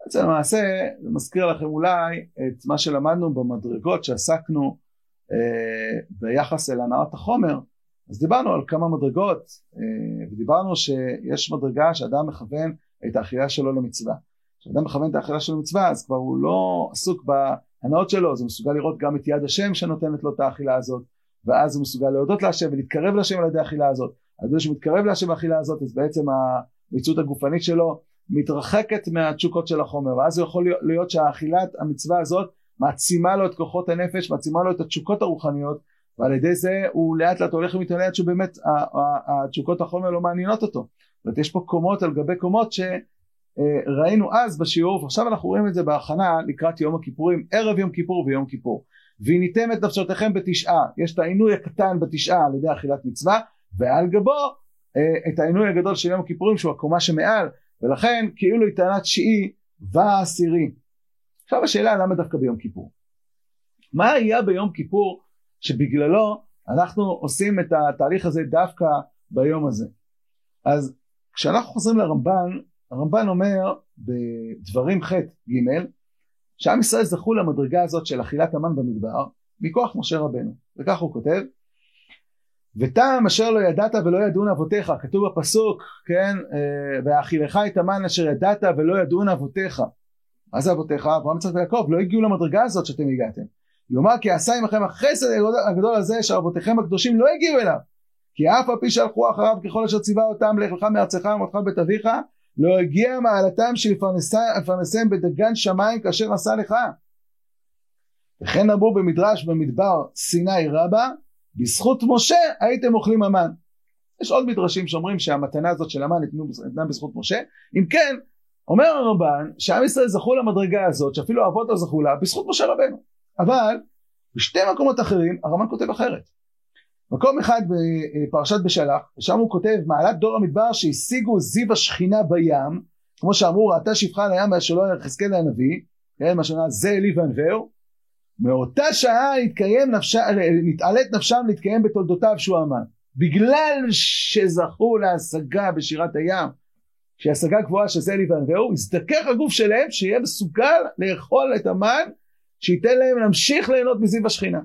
בעצם למעשה זה מזכיר לכם אולי את מה שלמדנו במדרגות שעסקנו אה, ביחס אל הנעת החומר, אז דיברנו על כמה מדרגות אה, ודיברנו שיש מדרגה שאדם מכוון את האכילה שלו למצווה. כשאדם מכוון את האכילה שלו למצווה אז כבר הוא לא עסוק בהנאות שלו, אז הוא מסוגל לראות גם את יד השם שנותנת לו את האכילה הזאת ואז הוא מסוגל להודות להשם ולהתקרב להשם על ידי האכילה הזאת. על ידי שהוא מתקרב להשם באכילה הזאת אז בעצם המציאות הגופנית שלו מתרחקת מהתשוקות של החומר ואז הוא יכול להיות שהאכילת המצווה הזאת מעצימה לו את כוחות הנפש, מעצימה לו את התשוקות הרוחניות ועל ידי זה הוא לאט לאט הולך ומתעלה עד שבאמת התשוקות החומר לא מעניינות אותו. זאת אומרת יש פה קומות על גבי קומות ש... אה, אז בשיעור ועכשיו אנחנו רואים את זה בהכנה לקראת יום הכיפורים ערב יום כיפור ויום כיפור והניתם את נפשותיכם בתשעה. יש את העינוי הקטן בתשעה על ידי אכילת מצווה ועל גבו אה, את העינוי הגדול של יום הכיפורים שהוא הקומה שמעל. ולכן כאילו היא טענה תשיעי ועשירי. עכשיו השאלה למה דווקא ביום כיפור? מה היה ביום כיפור שבגללו אנחנו עושים את התהליך הזה דווקא ביום הזה. אז כשאנחנו חוזרים לרמב"ן, הרמב"ן אומר בדברים ח' ג' שעם ישראל זכו למדרגה הזאת של אכילת המן במדבר מכוח משה רבנו. וכך הוא כותב וטעם אשר לא ידעת ולא ידעון אבותיך כתוב בפסוק כן אה, ואכילך את המן אשר ידעת ולא ידעון אבותיך מה זה אבותיך? אברהם יצחק ויעקב לא הגיעו למדרגה הזאת שאתם הגעתם. יאמר כי עשה עמכם החסד הגדול הזה שאבותיכם הקדושים לא הגיעו אליו. כי אף על פי שהלכו אחריו ככל אשר ציווה אותם לך לך מארצך ומותך בית אביך לא הגיע מעלתם של לפרנסיהם בדגן שמיים כאשר עשה לך. וכן אמרו במדרש במדבר סיני רבה בזכות משה הייתם אוכלים המן. יש עוד מדרשים שאומרים שהמתנה הזאת של המן ניתנה בזכות משה. אם כן אומר הרמב"ן שעם ישראל זכו למדרגה הזאת שאפילו האבות לא זכו לה בזכות משה רבנו. אבל בשתי מקומות אחרים הרמב"ן כותב אחרת מקום אחד בפרשת בשלח שם הוא כותב מעלת דור המדבר שהשיגו זיו השכינה בים כמו שאמרו ראתה שפחה על הים שלא יחזקאל הנביא כן מה שאומר זה אלי וענווהו מאותה שעה התקיים נפשה, נתעלת נפשם להתקיים בתולדותיו שהוא אמן בגלל שזכו להשגה בשירת הים שהיא השגה גבוהה שזה אלי וענווהו הזדכך הגוף שלהם שיהיה מסוגל לאכול את המן שייתן להם להמשיך ליהנות מזיו השכינה.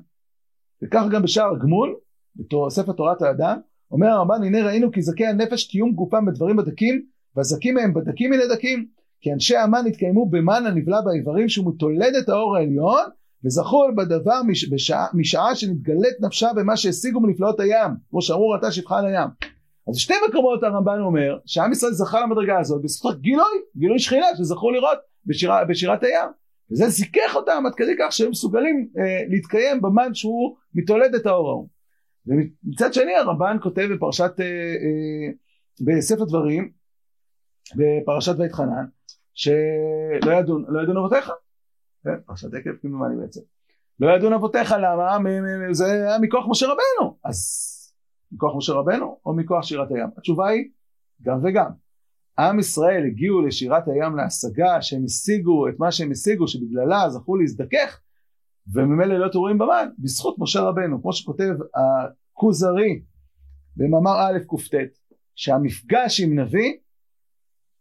וכך גם בשער הגמול בספר תורת האדם אומר הרמב"ן הנה ראינו כי זכי הנפש קיום גופם בדברים בדקים והזכים מהם בדקים מן הדקים כי אנשי המן התקיימו במן הנבלע באיברים שהוא מתולדת האור העליון וזכו בדבר מש, בשעה, משעה שנתגלית נפשה במה שהשיגו מנפלאות הים כמו שאמרו ראתה שפחה על הים. אז שתי מקומות הרמב"ן אומר שעם ישראל זכה למדרגה הזאת בזכות גילוי גילוי שכינה שזכו לראות בשירה, בשירת הים. וזה זיכך אותם עד כדי כך שהם מסוגלים אה, להתקיים במן שהוא מתולד את האור ההוא ומצד שני הרמב"ן כותב בפרשת אה, אה, בספר דברים בפרשת וית חנן שלא ידון לא ידון אבותיך. כן, פרשת עקב כמדומני בעצם? לא ידון אבותיך למה? זה היה מכוח משה רבנו. אז מכוח משה רבנו או מכוח שירת הים? התשובה היא גם וגם. עם ישראל הגיעו לשירת הים להשגה שהם השיגו את מה שהם השיגו שבגללה זכו להזדכך וממילא להיות ראויים במן בזכות משה רבנו. כמו שכותב הכוזרי במאמר א' קט שהמפגש עם נביא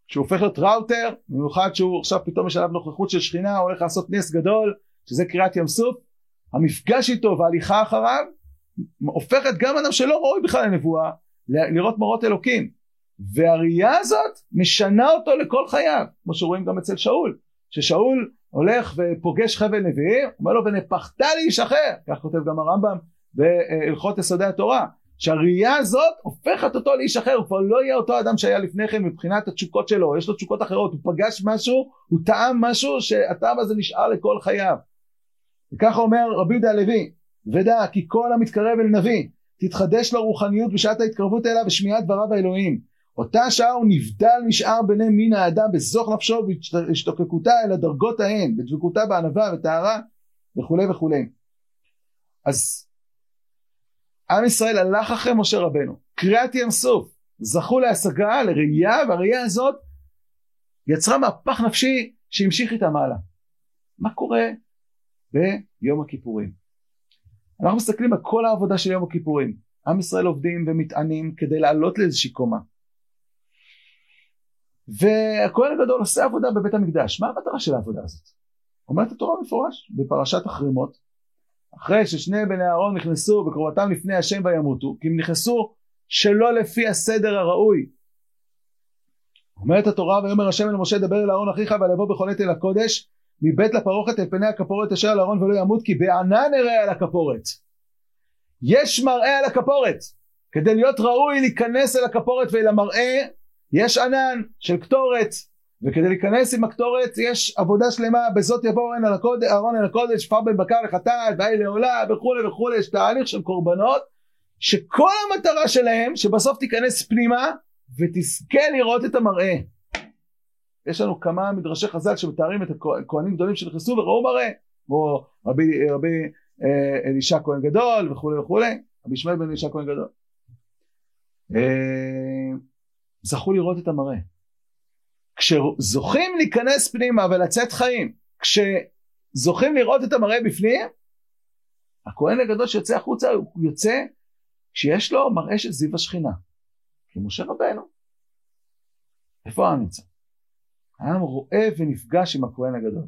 שהוא הופך להיות ראוטר במיוחד שהוא עכשיו פתאום יש עליו נוכחות של שכינה הוא הולך לעשות נס גדול שזה קריאת ים סוף המפגש איתו וההליכה אחריו הופכת גם אדם שלא ראוי בכלל לנבואה לראות מורות אלוקים. והראייה הזאת משנה אותו לכל חייו כמו שרואים גם אצל שאול ששאול הולך ופוגש חבל נביאים אומר לו ונפחת אחר כך כותב גם הרמב"ם בהלכות יסודי התורה שהראייה הזאת הופכת אותו לאיש אחר הוא כבר לא יהיה אותו אדם שהיה לפני כן מבחינת התשוקות שלו יש לו תשוקות אחרות הוא פגש משהו הוא טעם משהו שהטעם הזה נשאר לכל חייו וככה אומר רבי יהודה הלוי ודע כי כל המתקרב אל נביא תתחדש לו רוחניות בשעת ההתקרבות אליו ושמיעת דבריו האלוהים אותה שעה הוא נבדל משאר בני מין האדם בזוך נפשו והשתוקקותה אל הדרגות ההן בדבקותה בענווה וטהרה וכולי וכולי אז עם ישראל הלך אחרי משה רבנו קריאת ים סוף זכו להשגה לראייה והראייה הזאת יצרה מהפך נפשי שהמשיך איתה מעלה מה קורה ביום הכיפורים? אנחנו מסתכלים על כל העבודה של יום הכיפורים. עם ישראל עובדים ומטענים כדי לעלות לאיזושהי קומה והכהן הגדול עושה עבודה בבית המקדש. מה המטרה של העבודה הזאת? אומרת התורה מפורש בפרשת החרימות אחרי ששני בני אהרון נכנסו בקרובתם לפני השם וימותו כי הם נכנסו שלא לפי הסדר הראוי. אומרת התורה ויאמר השם אל משה דבר אל אהרון אחיך ולבוא עת אל הקודש מבית לפרוכת אל פני הכפורת אשר על אהרון ולא ימות כי בענן אראה על הכפורת. יש מראה על הכפורת. כדי להיות ראוי להיכנס אל הכפורת ואל המראה יש ענן של קטורת וכדי להיכנס עם הקטורת יש עבודה שלמה בזאת יבוא אהרון אל הקודש פר בן בקר לחטאת ואי לעולה וכולי וכולי. יש תהליך של קורבנות שכל המטרה שלהם שבסוף תיכנס פנימה ותזכה לראות את המראה. יש לנו כמה מדרשי חז"ל שמתארים את הכהנים גדולים שנכנסו וראו מראה כמו רבי, רבי אה, אלישע כהן גדול וכולי וכולי. רבי ישמעאל בן אלישע כהן גדול. אה, זכו לראות את המראה כשזוכים להיכנס פנימה ולצאת חיים, כשזוכים לראות את המראה בפנים, הכהן הגדול שיוצא החוצה הוא יוצא כשיש לו מראה של זיו השכינה. כי משה רבנו. איפה העם נמצא? העם רואה ונפגש עם הכהן הגדול.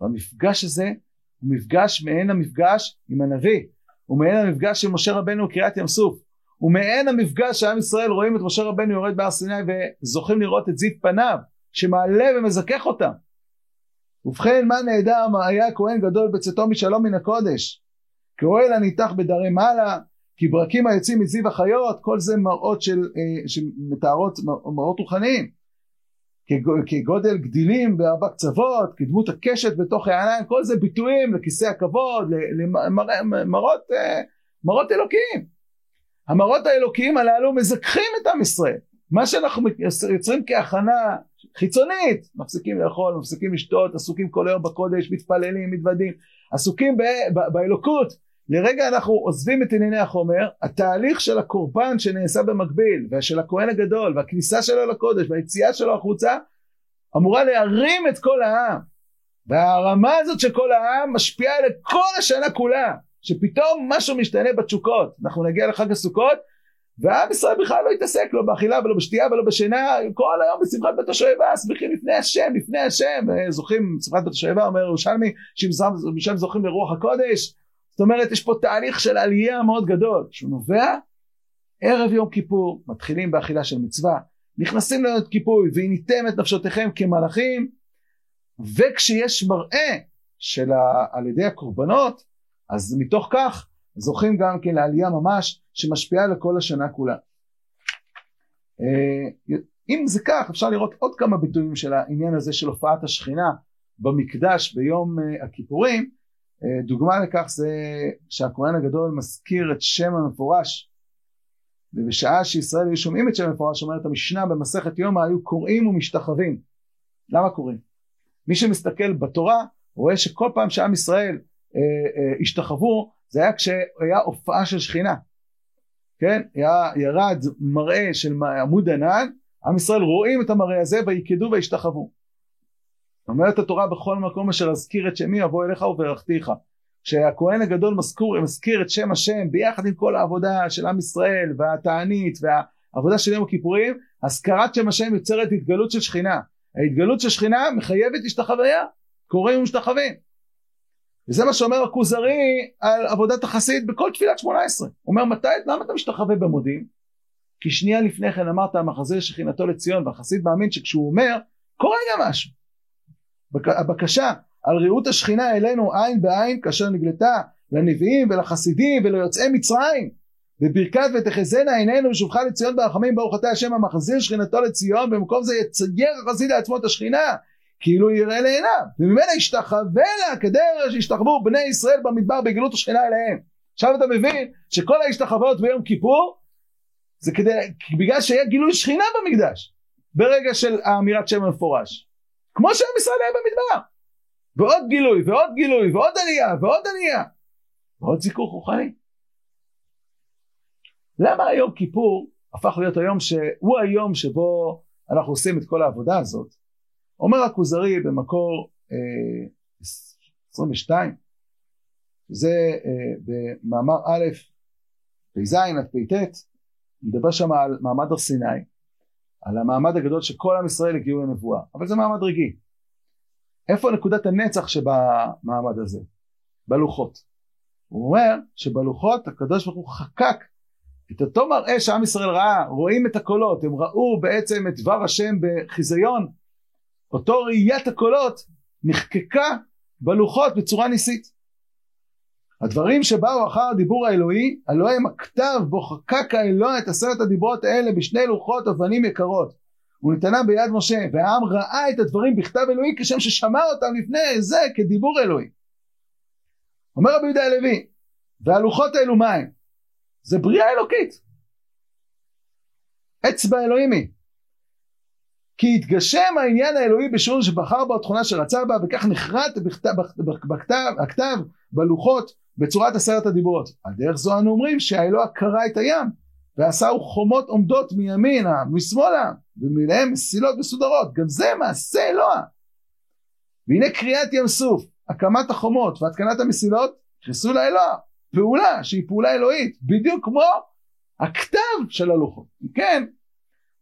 והמפגש הזה הוא מפגש מעין המפגש עם הנביא. הוא מעין המפגש של משה רבנו בקריאת ים סוף. הוא מעין המפגש שעם ישראל רואים את משה רבנו יורד בהר סיני וזוכים לראות את זיו פניו שמעלה ומזכך אותם. ובכן מה נהדר? היה כהן גדול בצאתו משלום מן הקודש. כאוהל הניתח בדרי מעלה כי ברקים היוצאים מזיו החיות כל זה מראות של, אה, שמתארות מראות רוחניים. כגודל גדילים בארבע קצוות כדמות הקשת בתוך העיניים כל זה ביטויים לכיסא הכבוד למראות אה, מראות אלוקיים המראות האלוקיים הללו מזככים את עם ישראל. מה שאנחנו יוצרים כהכנה חיצונית מפסיקים לאכול מפסיקים לשתות עסוקים כל היום בקודש מתפללים מתוודים עסוקים באלוקות. לרגע אנחנו עוזבים את ענייני החומר, התהליך של הקורבן שנעשה במקביל, ושל הכהן הגדול, והכניסה שלו לקודש, והיציאה שלו החוצה, אמורה להרים את כל העם. והרמה הזאת של כל העם משפיעה לכל השנה כולה, שפתאום משהו משתנה בתשוקות. אנחנו נגיע לחג הסוכות, ועם ישראל בכלל לא יתעסק לא באכילה ולא בשתייה ולא בשינה, כל היום בשמחת בית השואבה, שמחים לפני השם, לפני השם, זוכים, שמחת בית השואבה אומר ירושלמי, שמשם זוכים לרוח הקודש, זאת אומרת יש פה תהליך של עלייה מאוד גדול שהוא נובע ערב יום כיפור מתחילים באכילה של מצווה נכנסים להיות כיפוי והניתם את נפשותיכם כמלאכים וכשיש מראה של ה... על ידי הקורבנות אז מתוך כך זוכים גם כן לעלייה ממש שמשפיעה לכל השנה כולה. אה, אם זה כך אפשר לראות עוד כמה ביטויים של העניין הזה של הופעת השכינה במקדש ביום אה, הכיפורים אה, דוגמה לכך זה שהכהן הגדול מזכיר את שם המפורש ובשעה שישראל היו שומעים את שם המפורש אומרת המשנה במסכת יומא היו קוראים ומשתחווים למה קוראים? מי שמסתכל בתורה רואה שכל פעם שעם ישראל השתחוו זה היה כשהיה הופעה של שכינה. כן? היה ירד מראה של עמוד ענן עם ישראל רואים את המראה הזה ויקדו וישתחוו אומרת התורה בכל מקום אשר אזכיר את שמי אבוא אליך וברכתיך. כשהכהן הגדול מזכור, מזכיר את שם השם ביחד עם כל העבודה של עם ישראל והתענית והעבודה של יום הכיפורים הזכרת שם השם יוצרת התגלות של שכינה. ההתגלות של שכינה מחייבת השתחוויה. קוראים ומשתחווים וזה מה שאומר הכוזרי על עבודת החסיד בכל תפילת שמונה עשרה. הוא אומר מתי למה אתה משתחווה במודים כי שנייה לפני כן אמרת המחזה שכינתו לציון והחסיד מאמין שכשהוא אומר קורה גם משהו. הבקשה על ראות השכינה אלינו עין בעין כאשר נגלתה לנביאים ולחסידים וליוצאי מצרים בברכת ותחזינה עינינו ושובך לציון ברחמים ברוך אתה השם המחזיר שכינתו לציון במקום זה יצייר החסיד לעצמו את השכינה כאילו יראה לעיניו וממנה ישתחווה לה כדרך שהשתחוו בני ישראל במדבר בגלות השכינה אליהם עכשיו אתה מבין שכל ההשתחוות ביום כיפור זה כדי בגלל שהיה גילוי שכינה במקדש ברגע של האמירת שם המפורש כמו שעם ישראל היה במדבר. ועוד גילוי, ועוד גילוי, ועוד עלייה, ועוד עלייה, ועוד זיכוך רוחני. למה היום כיפור הפך להיות היום שהוא היום שבו אנחנו עושים את כל העבודה הזאת? אומר הכוזרי במקור אה, 22, זה אה, במאמר א', פ"ז עד פ"ט, מדבר שם על מעמד הר סיני, על המעמד הגדול שכל עם ישראל הגיעו לנבואה, אבל זה מעמד רגעי. איפה נקודת הנצח שבמעמד הזה? בלוחות. הוא אומר שבלוחות הקדוש ברוך הוא חקק את אותו מראה שעם ישראל ראה, רואים את הקולות, הם ראו בעצם את דבר השם בחיזיון, אותו ראיית הקולות נחקקה בלוחות בצורה ניסית. הדברים שבאו אחר הדיבור האלוהי, הלא הם הכתב בו חקק האלוה את עשרת הדיברות האלה בשני לוחות אבנים יקרות. הוא נתנה ביד משה, והעם ראה את הדברים בכתב אלוהי כשם ששמע אותם לפני זה כדיבור אלוהי. אומר רבי יהודה הלוי, והלוחות האלו מה הם? זה בריאה אלוקית. אצבע אלוהימי. כי התגשם העניין האלוהי בשיעור שבחר בו התכונה שרצה בה וכך נחרט בכתב, בכתב, הכתב בלוחות בצורת עשרת הדיברות. על דרך זו אנו אומרים שהאלוה קרע את הים ועשהו חומות עומדות מימינה משמאלה ומלהם מסילות מסודרות גם זה מעשה אלוה. והנה קריאת ים סוף הקמת החומות והתקנת המסילות נכנסו לאלוה פעולה שהיא פעולה אלוהית, בדיוק כמו הכתב של הלוחות. כן,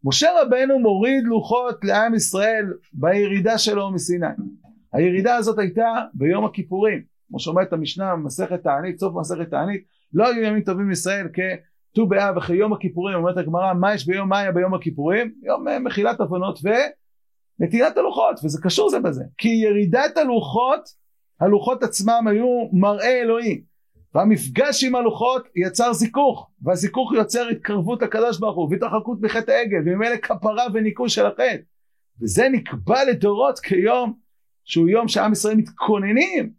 משה רבנו מוריד לוחות לעם ישראל בירידה שלו מסיני. הירידה הזאת הייתה ביום הכיפורים, כמו שאומרת המשנה במסכת תענית, סוף מסכת תענית, לא היו ימים טובים לישראל כט"ו באב אחרי יום הכיפורים, אומרת הגמרא, מה יש ביום, מה היה ביום הכיפורים? יום אה, מחילת עוונות ונטילת הלוחות, וזה קשור זה בזה, כי ירידת הלוחות, הלוחות עצמם היו מראה אלוהי, והמפגש עם הלוחות יצר זיכוך, והזיכוך יוצר התקרבות לקדוש ברוך הוא, והתרחקות מחטא העגל, וממילא כפרה וניקוי של החטא. וזה נקבע לדורות כיום שהוא יום שעם ישראל מתכוננים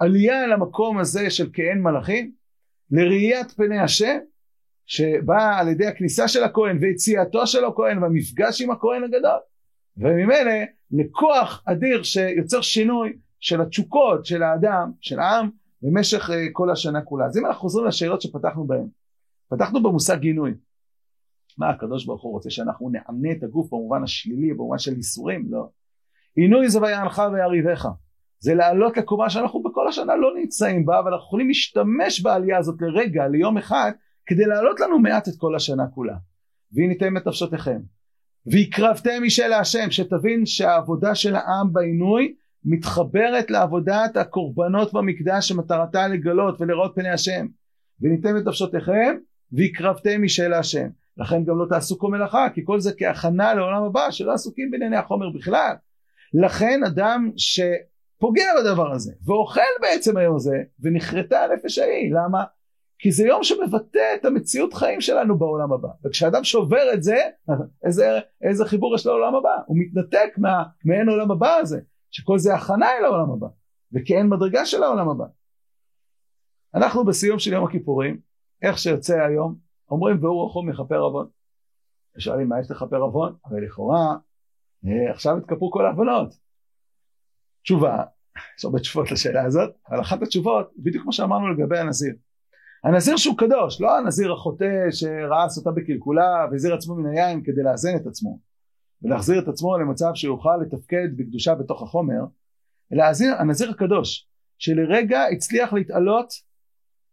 לעלייה למקום הזה של כעין מלאכים, לראיית פני השם, שבאה על ידי הכניסה של הכהן ויציאתו של הכהן והמפגש עם הכהן הגדול, וממילא לכוח אדיר שיוצר שינוי של התשוקות של האדם, של העם, במשך uh, כל השנה כולה. אז אם אנחנו חוזרים לשאלות שפתחנו בהן, פתחנו במושג גינוי. מה הקדוש ברוך הוא רוצה שאנחנו נענה את הגוף במובן השלילי, במובן של ייסורים? לא. עינוי זה ויענך ויריבך. זה לעלות לקומה שאנחנו בכל השנה לא נמצאים בה, אבל אנחנו יכולים להשתמש בעלייה הזאת לרגע, ליום אחד, כדי להעלות לנו מעט את כל השנה כולה. והניתם את נפשותיכם. והקרבתם אישה להשם, שתבין שהעבודה של העם בעינוי מתחברת לעבודת הקורבנות במקדש שמטרתה לגלות ולראות פני השם. וניתם את נפשותיכם והקרבתם אישה להשם. לכן גם לא תעשו כל מלאכה, כי כל זה כהכנה לעולם הבא, שלא עסוקים בענייני החומר בכלל. לכן אדם שפוגע בדבר הזה ואוכל בעצם היום הזה ונחרטה הנפש ההיא למה? כי זה יום שמבטא את המציאות חיים שלנו בעולם הבא וכשאדם שובר את זה איזה, איזה חיבור יש לעולם הבא הוא מתנתק מה, מעין עולם הבא הזה שכל זה הכנה אל העולם הבא וכאין מדרגה של העולם הבא אנחנו בסיום של יום הכיפורים איך שיוצא היום אומרים והוא רחום מכפר עוון שואלים מה יש לכפר עוון? אבל לכאורה אה, עכשיו התקפו כל ההבנות. תשובה, יש הרבה תשובות לשאלה הזאת, אבל אחת התשובות, בדיוק כמו שאמרנו לגבי הנזיר. הנזיר שהוא קדוש, לא הנזיר החוטא שראה סוטה בקלקולה והזיר עצמו מן היין כדי לאזן את עצמו ולהחזיר את עצמו למצב שיוכל לתפקד בקדושה בתוך החומר, אלא הנזיר הקדוש שלרגע הצליח להתעלות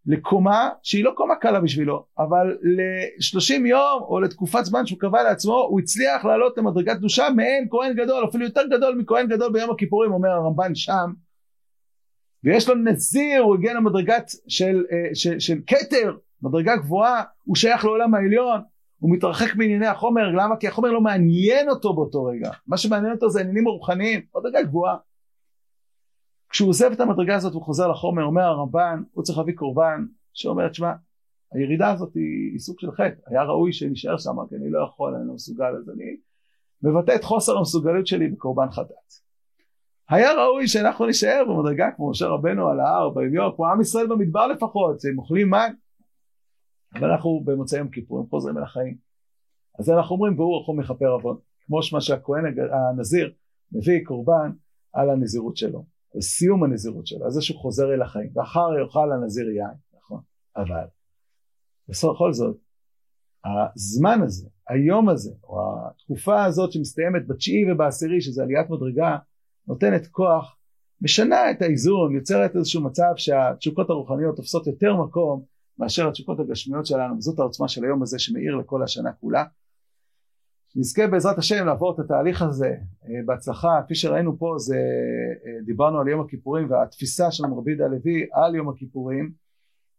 לקומה שהיא לא קומה קלה בשבילו אבל ל-30 יום או לתקופת זמן שהוא קבע לעצמו הוא הצליח לעלות למדרגת קדושה מעין כהן גדול אפילו יותר גדול מכהן גדול ביום הכיפורים אומר הרמב"ן שם. ויש לו נזיר הוא הגיע למדרגת של, אה, של, של כתר מדרגה גבוהה הוא שייך לעולם העליון הוא מתרחק מענייני החומר למה? כי החומר לא מעניין אותו באותו רגע. מה שמעניין אותו זה עניינים רוחניים מדרגה גבוהה. כשהוא עוזב את המדרגה הזאת וחוזר לחומר, אומר הרמב"ן, הוא צריך להביא קורבן, שאומר, תשמע, הירידה הזאת היא, היא סוג של חטא, היה ראוי שנשאר שם, כי אני לא יכול, אני לא מסוגל, אז אני מבטא את חוסר המסוגלות שלי בקורבן חטאת. היה ראוי שאנחנו נישאר במדרגה כמו משה רבנו על ההר, ביום, כמו עם ישראל במדבר לפחות, שהם אוכלים מים, אבל אנחנו במוצאי יום כיפור, הם חוזרים אל החיים. אז אנחנו אומרים, והוא רחום מכפר עוון, כמו שמה שהכהן הנזיר מביא קורבן על הנזירות שלו. סיום הנזירות שלו, זה שהוא חוזר אל החיים, ואחר יאכל הנזיר יין, נכון, אבל בכל זאת, הזמן הזה, היום הזה, או התקופה הזאת שמסתיימת בתשיעי ובעשירי, שזה עליית מדרגה, נותנת כוח, משנה את האיזון, יוצרת איזשהו מצב שהתשוקות הרוחניות תופסות יותר מקום מאשר התשוקות הגשמיות שלנו, וזאת העוצמה של היום הזה שמאיר לכל השנה כולה. נזכה בעזרת השם לעבור את התהליך הזה אה, בהצלחה כפי שראינו פה זה אה, דיברנו על יום הכיפורים והתפיסה של רבי יהודה הלוי על יום הכיפורים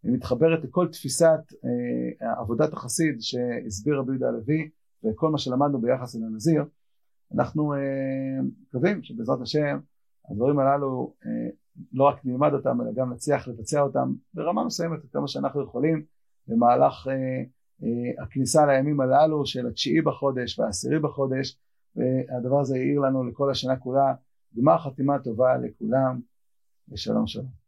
היא מתחברת לכל תפיסת אה, עבודת החסיד שהסביר רבי יהודה הלוי וכל מה שלמדנו ביחס אל הנזיר אנחנו מקווים שבעזרת השם הדברים הללו לא רק נלמד אותם אלא גם נצליח לבצע אותם ברמה מסוימת עד כמה שאנחנו יכולים במהלך אה, הכניסה לימים הללו של התשיעי בחודש והעשירי בחודש והדבר הזה העיר לנו לכל השנה כולה גמר חתימה טובה לכולם ושלום שלום